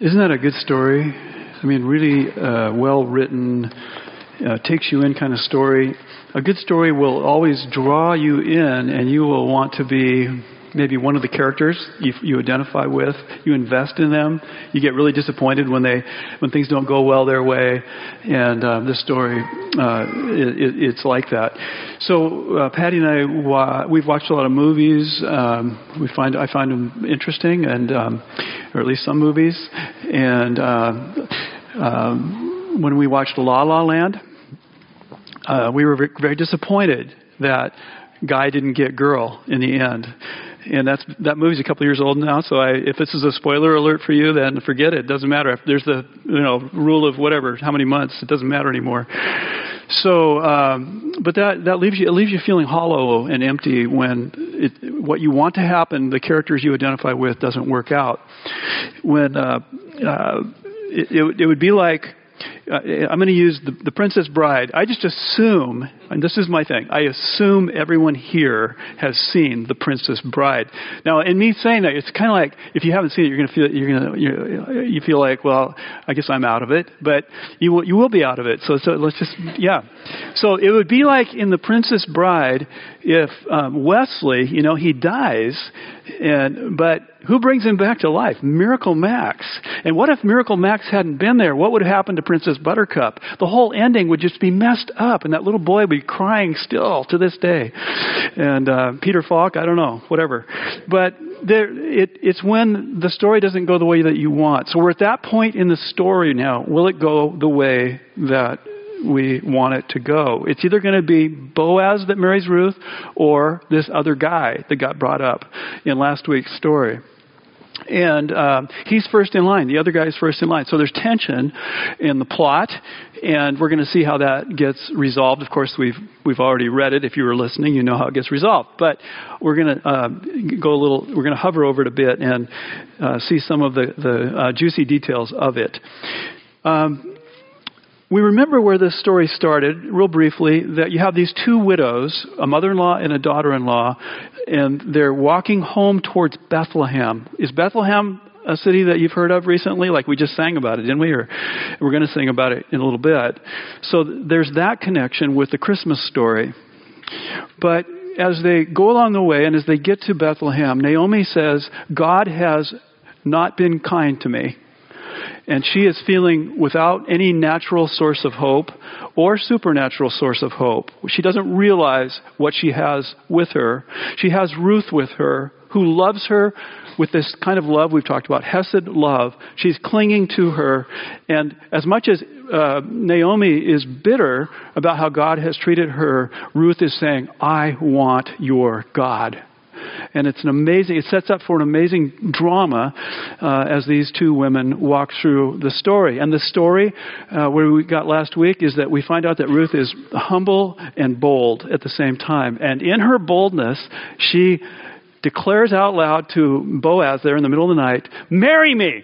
Isn't that a good story? I mean, really uh, well written, uh, takes you in kind of story. A good story will always draw you in, and you will want to be maybe one of the characters you, you identify with. You invest in them. You get really disappointed when they when things don't go well their way. And uh, this story, uh, it, it's like that. So uh, Patty and I, wa- we've watched a lot of movies. Um, we find I find them interesting, and um, or at least some movies. And uh, um, when we watched La La Land, uh, we were very disappointed that guy didn't get girl in the end and that's that movie's a couple years old now. So I, if this is a spoiler alert for you, then forget it. it doesn't matter. There's the you know rule of whatever, how many months, it doesn't matter anymore. So, um, but that that leaves you it leaves you feeling hollow and empty when it, what you want to happen, the characters you identify with, doesn't work out. When uh, uh, it, it, it would be like uh, I'm going to use the, the Princess Bride. I just assume, and this is my thing, I assume everyone here has seen the Princess Bride. Now, in me saying that, it's kind of like if you haven't seen it, you're going to feel you're going to you, you feel like, well, I guess I'm out of it, but you will you will be out of it. So so let's just yeah. So it would be like in the Princess Bride if um, Westley, you know, he dies, and but who brings him back to life? Miracle Max. And what if Miracle Max hadn't been there? What would have happened to Princess Buttercup? The whole ending would just be messed up, and that little boy would be crying still to this day. And uh, Peter Falk, I don't know, whatever. But there, it, it's when the story doesn't go the way that you want. So we're at that point in the story now. Will it go the way that we want it to go. It's either going to be Boaz that marries Ruth or this other guy that got brought up in last week's story. And um, he's first in line. The other guy's first in line. So there's tension in the plot, and we're going to see how that gets resolved. Of course, we've we've already read it. If you were listening, you know how it gets resolved. But we're going to uh, go a little. We're going to hover over it a bit and uh, see some of the the uh, juicy details of it. Um, we remember where this story started, real briefly, that you have these two widows, a mother in law and a daughter in law, and they're walking home towards Bethlehem. Is Bethlehem a city that you've heard of recently? Like we just sang about it, didn't we? Or we're going to sing about it in a little bit. So there's that connection with the Christmas story. But as they go along the way and as they get to Bethlehem, Naomi says, God has not been kind to me and she is feeling without any natural source of hope or supernatural source of hope. She doesn't realize what she has with her. She has Ruth with her, who loves her with this kind of love we've talked about, Hesed love. She's clinging to her. And as much as uh, Naomi is bitter about how God has treated her, Ruth is saying, I want your God. And it's an amazing, it sets up for an amazing drama uh, as these two women walk through the story. And the story, uh, where we got last week, is that we find out that Ruth is humble and bold at the same time. And in her boldness, she declares out loud to Boaz there in the middle of the night, Marry me!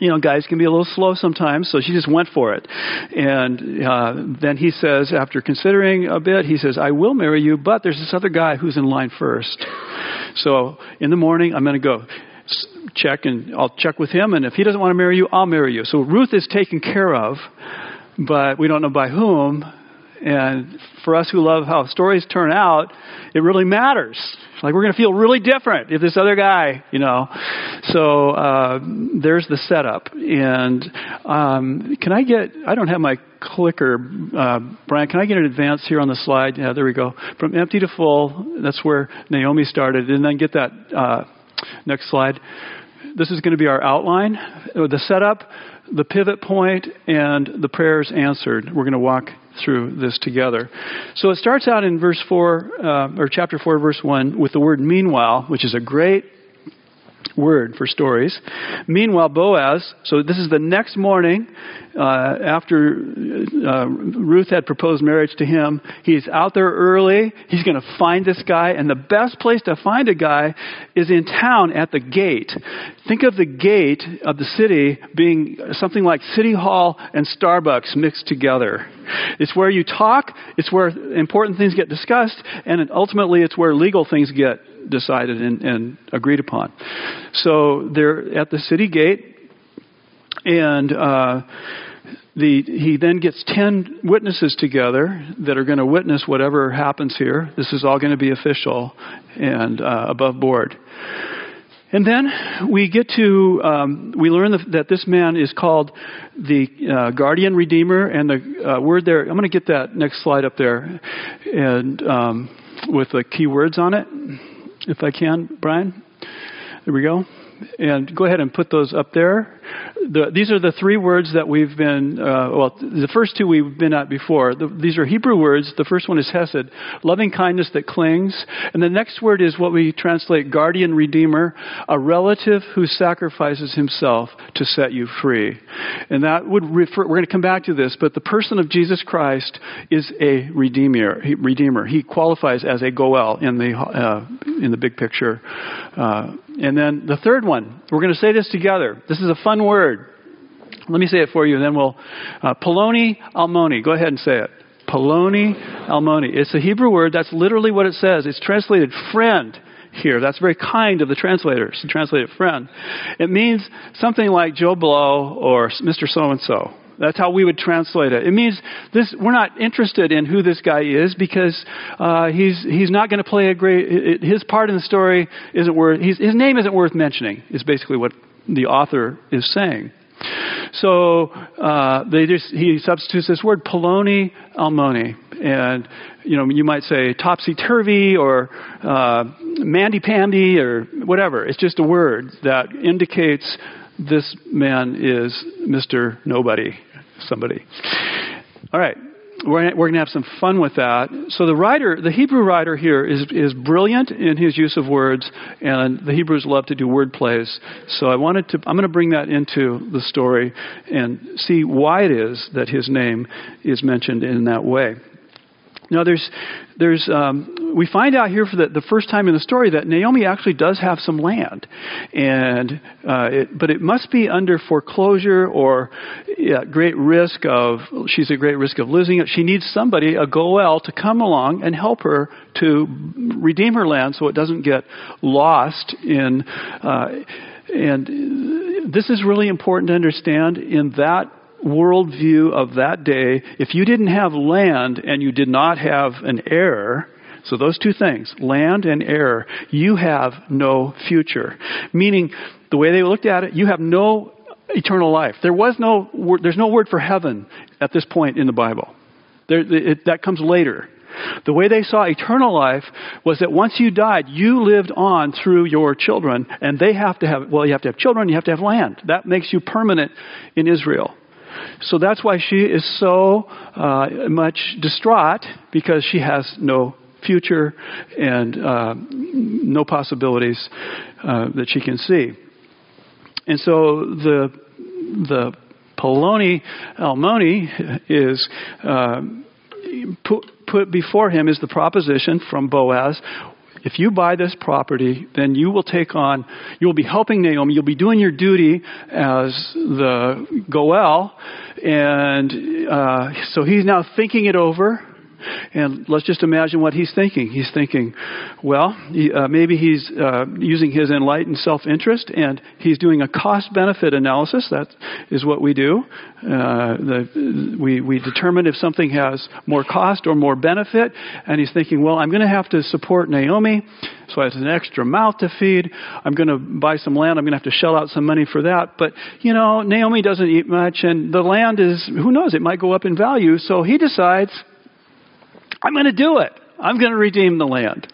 You know, guys can be a little slow sometimes, so she just went for it. And uh, then he says, after considering a bit, he says, I will marry you, but there's this other guy who's in line first. So in the morning, I'm going to go check and I'll check with him, and if he doesn't want to marry you, I'll marry you. So Ruth is taken care of, but we don't know by whom. And for us who love how stories turn out, it really matters. Like we're going to feel really different if this other guy, you know. So uh, there's the setup. And um, can I get? I don't have my clicker, uh, Brian. Can I get an advance here on the slide? Yeah, there we go. From empty to full. That's where Naomi started, and then get that uh, next slide. This is going to be our outline, the setup, the pivot point, and the prayers answered. We're going to walk through this together. So it starts out in verse 4, uh, or chapter 4, verse 1, with the word meanwhile, which is a great word for stories. Meanwhile, Boaz, so this is the next morning uh, after uh, Ruth had proposed marriage to him. He's out there early. He's going to find this guy, and the best place to find a guy is in town at the gate. Think of the gate of the city being something like City Hall and Starbucks mixed together. It's where you talk, it's where important things get discussed, and ultimately it's where legal things get decided and, and agreed upon. So they're at the city gate. and uh, the, he then gets 10 witnesses together that are going to witness whatever happens here. This is all going to be official and uh, above board. And then we get to, um, we learn that this man is called the uh, guardian redeemer, and the uh, word there, I'm going to get that next slide up there, and um, with the key words on it, if I can, Brian. There we go. And go ahead and put those up there the, these are the three words that we've been, uh, well, the first two we've been at before. The, these are Hebrew words. The first one is hesed, loving kindness that clings. And the next word is what we translate guardian redeemer, a relative who sacrifices himself to set you free. And that would refer, we're going to come back to this, but the person of Jesus Christ is a redeemer. He, redeemer. he qualifies as a goel in the, uh, in the big picture. Uh, and then the third one, we're going to say this together. This is a fun word. Let me say it for you, and then we'll. Uh, Poloni Almoni. Go ahead and say it. Poloni Almoni. It's a Hebrew word. That's literally what it says. It's translated friend here. That's very kind of the translators to translate it friend. It means something like Joe Blow or Mr. So and so. That's how we would translate it. It means this, we're not interested in who this guy is because uh, he's, he's not going to play a great, his part in the story isn't worth, his name isn't worth mentioning, is basically what the author is saying. So uh, they just, he substitutes this word, poloni almoni. And, you know, you might say topsy turvy or uh, mandy pandy or whatever. It's just a word that indicates this man is Mr. Nobody, somebody. All right. We're, we're going to have some fun with that. So the writer, the Hebrew writer here is, is brilliant in his use of words, and the Hebrews love to do word plays. So I wanted to, I'm going to bring that into the story and see why it is that his name is mentioned in that way. Now, there's, there's, um, we find out here for the, the, first time in the story that Naomi actually does have some land, and uh, it, but it must be under foreclosure or at great risk of. She's at great risk of losing it. She needs somebody, a goel, to come along and help her to redeem her land so it doesn't get lost in. Uh, and this is really important to understand in that worldview of that day, if you didn't have land and you did not have an heir, so those two things, land and heir, you have no future. Meaning, the way they looked at it, you have no eternal life. There was no, there's no word for heaven at this point in the Bible. There, it, that comes later. The way they saw eternal life was that once you died, you lived on through your children, and they have to have, well, you have to have children, you have to have land. That makes you permanent in Israel. So that's why she is so uh, much distraught because she has no future and uh, no possibilities uh, that she can see. And so the the Poloni Almoni is uh, put, put before him is the proposition from Boaz if you buy this property, then you will take on, you will be helping Naomi, you'll be doing your duty as the Goel. And uh, so he's now thinking it over. And let's just imagine what he's thinking. He's thinking, well, he, uh, maybe he's uh, using his enlightened self interest and he's doing a cost benefit analysis. That is what we do. Uh, the, we, we determine if something has more cost or more benefit. And he's thinking, well, I'm going to have to support Naomi, so has an extra mouth to feed. I'm going to buy some land. I'm going to have to shell out some money for that. But, you know, Naomi doesn't eat much, and the land is, who knows, it might go up in value. So he decides, I'm going to do it. I'm going to redeem the land.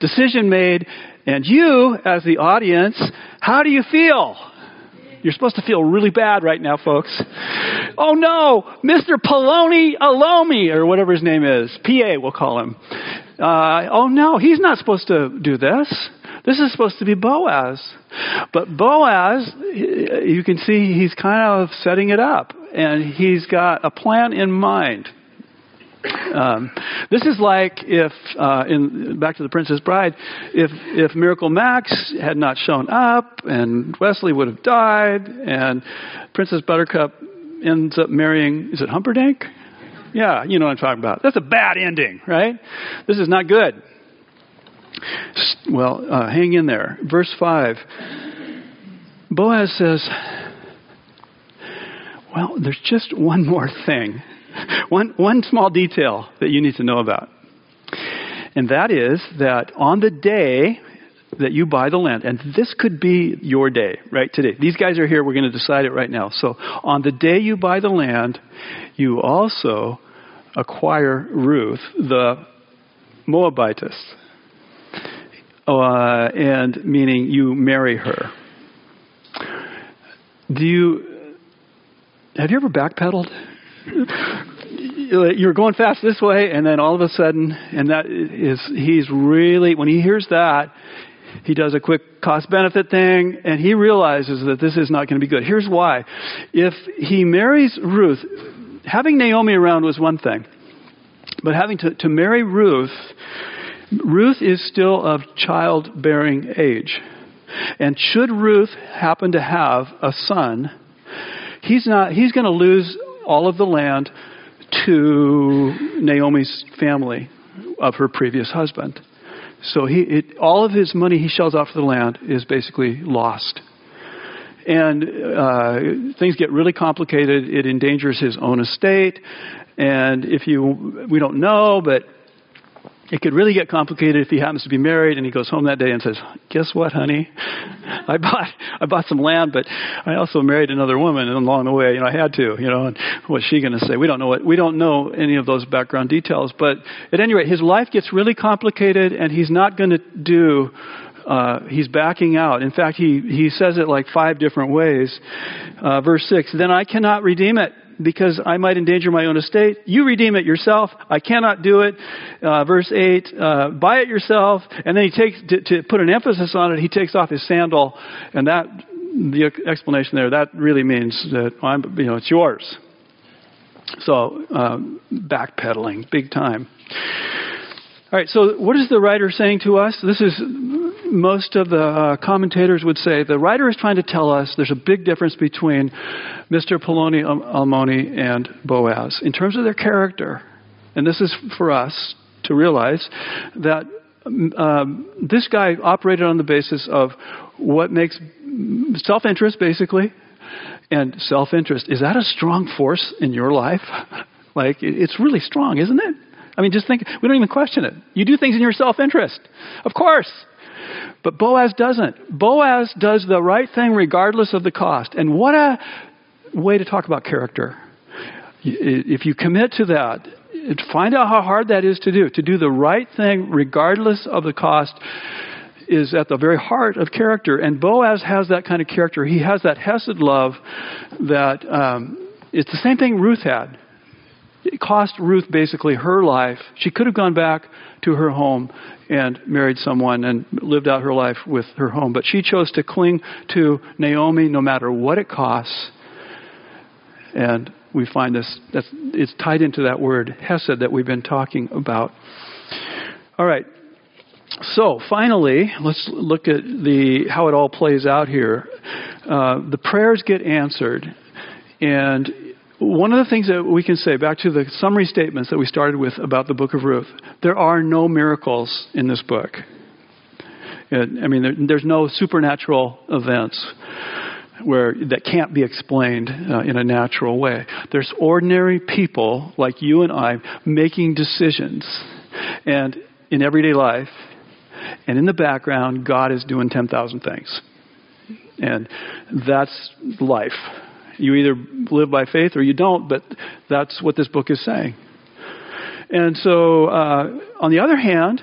Decision made. And you, as the audience, how do you feel? You're supposed to feel really bad right now, folks. Oh no, Mr. Poloni Alomi, or whatever his name is. PA, we'll call him. Uh, oh no, he's not supposed to do this. This is supposed to be Boaz. But Boaz, you can see he's kind of setting it up. And he's got a plan in mind. Um, this is like if, uh, in back to the Princess Bride, if if Miracle Max had not shown up and Westley would have died and Princess Buttercup ends up marrying is it Humperdinck? Yeah, you know what I'm talking about. That's a bad ending, right? This is not good. Well, uh, hang in there. Verse five. Boaz says, Well, there's just one more thing, one, one small detail that you need to know about. And that is that on the day that you buy the land, and this could be your day, right, today. These guys are here, we're going to decide it right now. So on the day you buy the land, you also acquire Ruth, the Moabitess. Uh, and meaning you marry her. Do you have you ever backpedaled? You're going fast this way, and then all of a sudden, and that is he's really when he hears that, he does a quick cost benefit thing, and he realizes that this is not going to be good. Here's why: if he marries Ruth, having Naomi around was one thing, but having to, to marry Ruth Ruth is still of childbearing age. And should Ruth happen to have a son, he's not he's going to lose all of the land to Naomi's family of her previous husband. So he it, all of his money he shells out for the land is basically lost. And uh, things get really complicated. It endangers his own estate. And if you, we don't know, but it could really get complicated if he happens to be married and he goes home that day and says, "Guess what, honey? I bought I bought some land, but I also married another woman and along the way. You know, I had to. You know, and what's she going to say? We don't know what we don't know any of those background details. But at any rate, his life gets really complicated, and he's not going to do uh, he's backing out. In fact, he, he says it like five different ways. Uh, verse 6 Then I cannot redeem it because I might endanger my own estate. You redeem it yourself. I cannot do it. Uh, verse 8, uh, buy it yourself. And then he takes, to, to, put an emphasis on it, he takes off his sandal. And that, the explanation there, that really means that I'm, you know, it's yours. So, um, backpedaling, big time. All right, so what is the writer saying to us? This is most of the uh, commentators would say the writer is trying to tell us there's a big difference between Mr. Poloni Almoni and Boaz in terms of their character. And this is for us to realize that um, this guy operated on the basis of what makes self interest, basically, and self interest. Is that a strong force in your life? like, it's really strong, isn't it? I mean, just think, we don't even question it. You do things in your self interest. Of course. But Boaz doesn't. Boaz does the right thing regardless of the cost. And what a way to talk about character. If you commit to that, find out how hard that is to do. To do the right thing regardless of the cost is at the very heart of character. And Boaz has that kind of character. He has that Hesed love that um, it's the same thing Ruth had. It cost Ruth basically her life. She could have gone back to her home and married someone and lived out her life with her home. But she chose to cling to Naomi no matter what it costs. And we find this, that's, it's tied into that word, Hesed, that we've been talking about. All right. So finally, let's look at the, how it all plays out here. Uh, the prayers get answered. And one of the things that we can say, back to the summary statements that we started with about the book of Ruth, there are no miracles in this book. I mean, there, there's no supernatural events where that can't be explained uh, in a natural way. There's ordinary people like you and I making decisions, and in everyday life, and in the background, God is doing ten thousand things, and that's life. You either live by faith or you don't, but that's what this book is saying. And so, uh, on the other hand,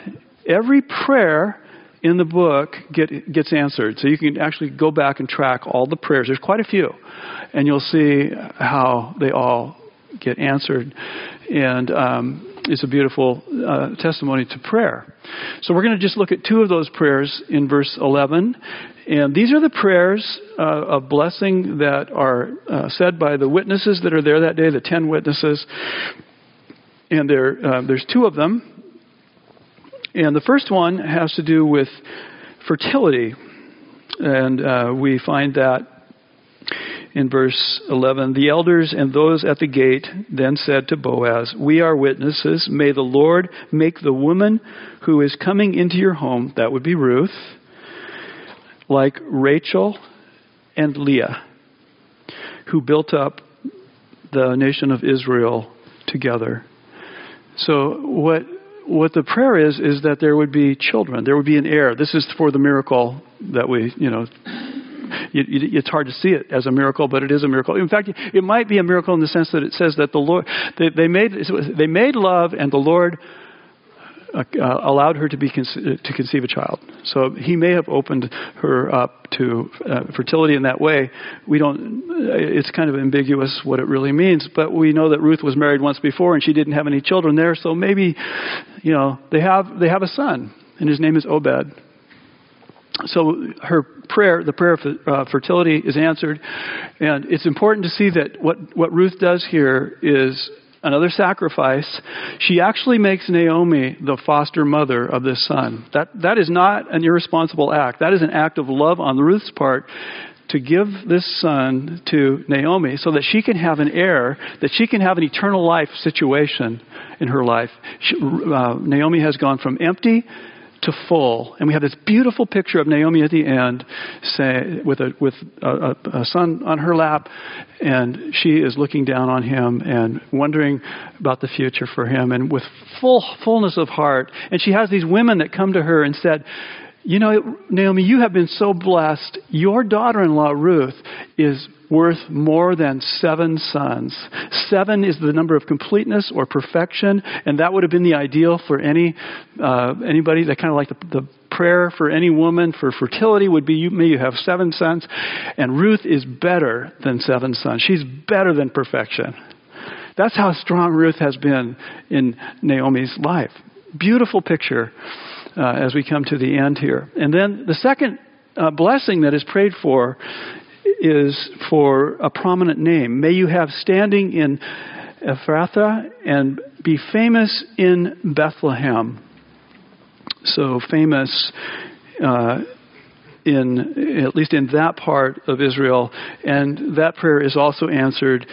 every prayer in the book get, gets answered. So you can actually go back and track all the prayers. There's quite a few. And you'll see how they all get answered. And um, it's a beautiful uh, testimony to prayer. So we're going to just look at two of those prayers in verse 11. And these are the prayers uh, of blessing that are uh, said by the witnesses that are there that day, the ten witnesses. And there, uh, there's two of them. And the first one has to do with fertility. And uh, we find that in verse 11 The elders and those at the gate then said to Boaz, We are witnesses. May the Lord make the woman who is coming into your home, that would be Ruth, like Rachel and Leah, who built up the nation of Israel together. So what what the prayer is is that there would be children, there would be an heir. This is for the miracle that we, you know, you, you, it's hard to see it as a miracle, but it is a miracle. In fact, it might be a miracle in the sense that it says that the Lord they, they made they made love, and the Lord uh, uh, allowed her to be conce- to conceive a child. So he may have opened her up to uh, fertility in that way. We don't. Uh, it's kind of ambiguous what it really means, but we know that Ruth was married once before and she didn't have any children there. So maybe, you know, they have they have a son, and his name is Obed. So her prayer, the prayer of uh, fertility, is answered, and it's important to see that what what Ruth does here is another sacrifice, she actually makes Naomi the foster mother of this son. That, that is not an irresponsible act. That is an act of love on Ruth's part to give this son to Naomi so that she can have an heir, that she can have an eternal life situation in her life. She, uh, Naomi has gone from empty to full. And we have this beautiful picture of Naomi at the end, say, with a with a, a, son on her lap, and she is looking down on him and wondering about the future for him, and with full fullness of heart. And she has these women that come to her and said. You know, Naomi, you have been so blessed. Your daughter in law, Ruth, is worth more than seven sons. Seven is the number of completeness or perfection, and that would have been the ideal for any uh, anybody that kind of like the, the prayer for any woman for fertility would be you, may you have seven sons, and Ruth is better than seven sons. She's better than perfection. That's how strong Ruth has been in Naomi's life. Beautiful picture uh, as we come to the end here. And then the second uh, blessing that is prayed for is for a prominent name. May you have standing in Ephrathah and be famous in Bethlehem. So famous uh, in at least in that part of Israel, and that prayer is also answered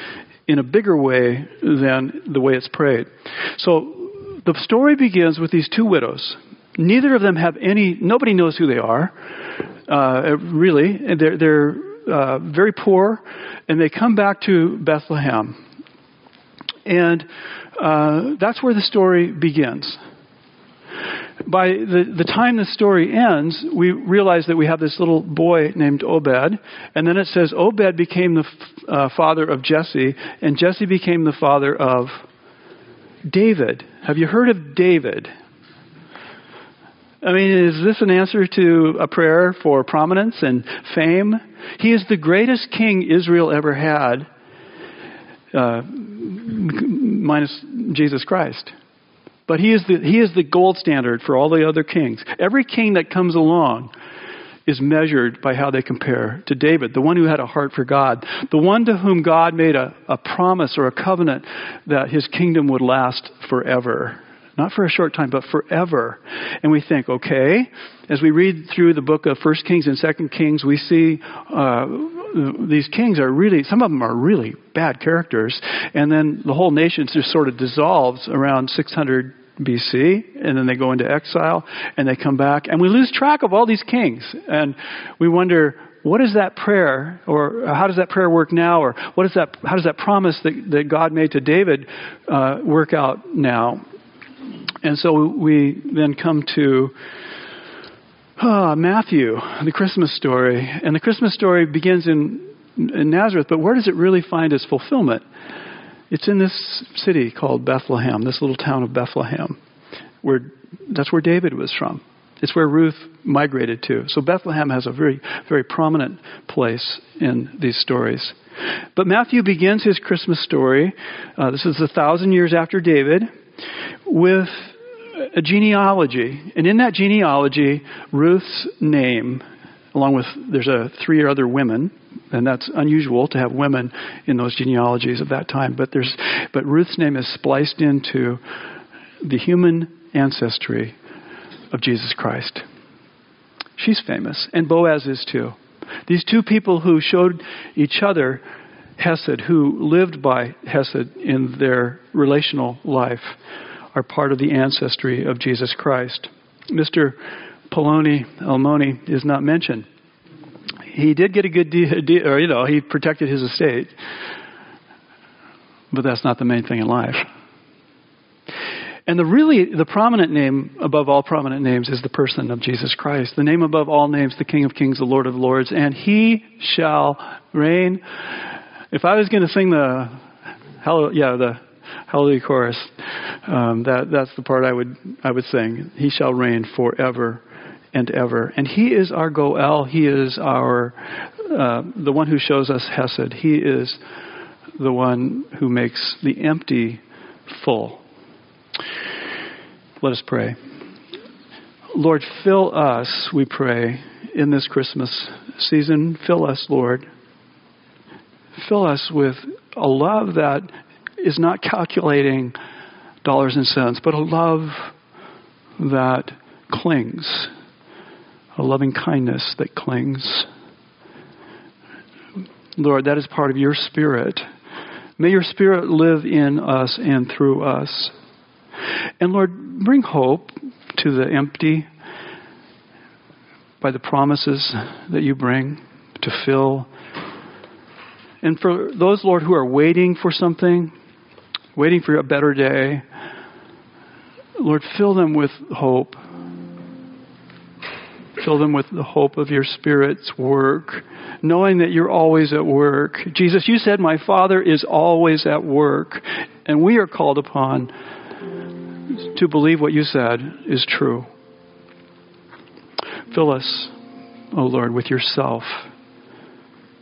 in a bigger way than the way it's prayed. So the story begins with these two widows. Neither of them have any. Nobody knows who they are. Uh, really, they're, they're uh, very poor, and they come back to Bethlehem. And uh, that's where the story begins. By the, the time the story ends, we realize that we have this little boy named Obed, and then it says Obed became the f- uh, father of Jesse, and Jesse became the father of David. Have you heard of David? I mean, is this an answer to a prayer for prominence and fame? He is the greatest king Israel ever had, uh, minus Jesus Christ. But he is, the, he is the gold standard for all the other kings. Every king that comes along is measured by how they compare to David, the one who had a heart for God, the one to whom God made a, a promise or a covenant that his kingdom would last forever. Not for a short time, but forever. And we think, okay, as we read through the book of First Kings and Second Kings, we see uh, these kings are really, some of them are really bad characters. And then the whole nation just sort of dissolves around 600 BC, and then they go into exile, and they come back, and we lose track of all these kings. And we wonder, what is that prayer, or how does that prayer work now, or what is that, how does that promise that, that God made to David uh, work out now? And so we then come to uh, Matthew, the Christmas story. And the Christmas story begins in, in Nazareth, but where does it really find its fulfillment? It's in this city called Bethlehem, this little town of Bethlehem, where that's where David was from. It's where Ruth migrated to. So Bethlehem has a very, very prominent place in these stories. But Matthew begins his Christmas story. Uh, this is a thousand years after David with a genealogy. And in that genealogy, Ruth's name, along with there's a three other women, and that's unusual to have women in those genealogies of that time. But there's but Ruth's name is spliced into the human ancestry of Jesus Christ. She's famous, and Boaz is too. These two people who showed each other Hesed, who lived by Hesed in their relational life, are part of the ancestry of Jesus Christ. Mr. Poloni Almoni is not mentioned. He did get a good deal, de- or you know, he protected his estate. but that's not the main thing in life. And the really, the prominent name above all prominent names is the person of Jesus Christ. The name above all names, the King of Kings, the Lord of Lords, and He shall reign. If I was going to sing the, yeah, the Hallelujah chorus, um, that that's the part I would I would sing. He shall reign forever and ever, and He is our Goel. He is our uh, the one who shows us Hesed. He is the one who makes the empty full. Let us pray. Lord, fill us, we pray, in this Christmas season. Fill us, Lord. Fill us with a love that is not calculating dollars and cents, but a love that clings, a loving kindness that clings. Lord, that is part of your spirit. May your spirit live in us and through us. And Lord, bring hope to the empty by the promises that you bring to fill. And for those, Lord, who are waiting for something, waiting for a better day, Lord, fill them with hope. Fill them with the hope of your Spirit's work, knowing that you're always at work. Jesus, you said, My Father is always at work, and we are called upon to believe what you said is true. Fill us, O oh Lord, with yourself.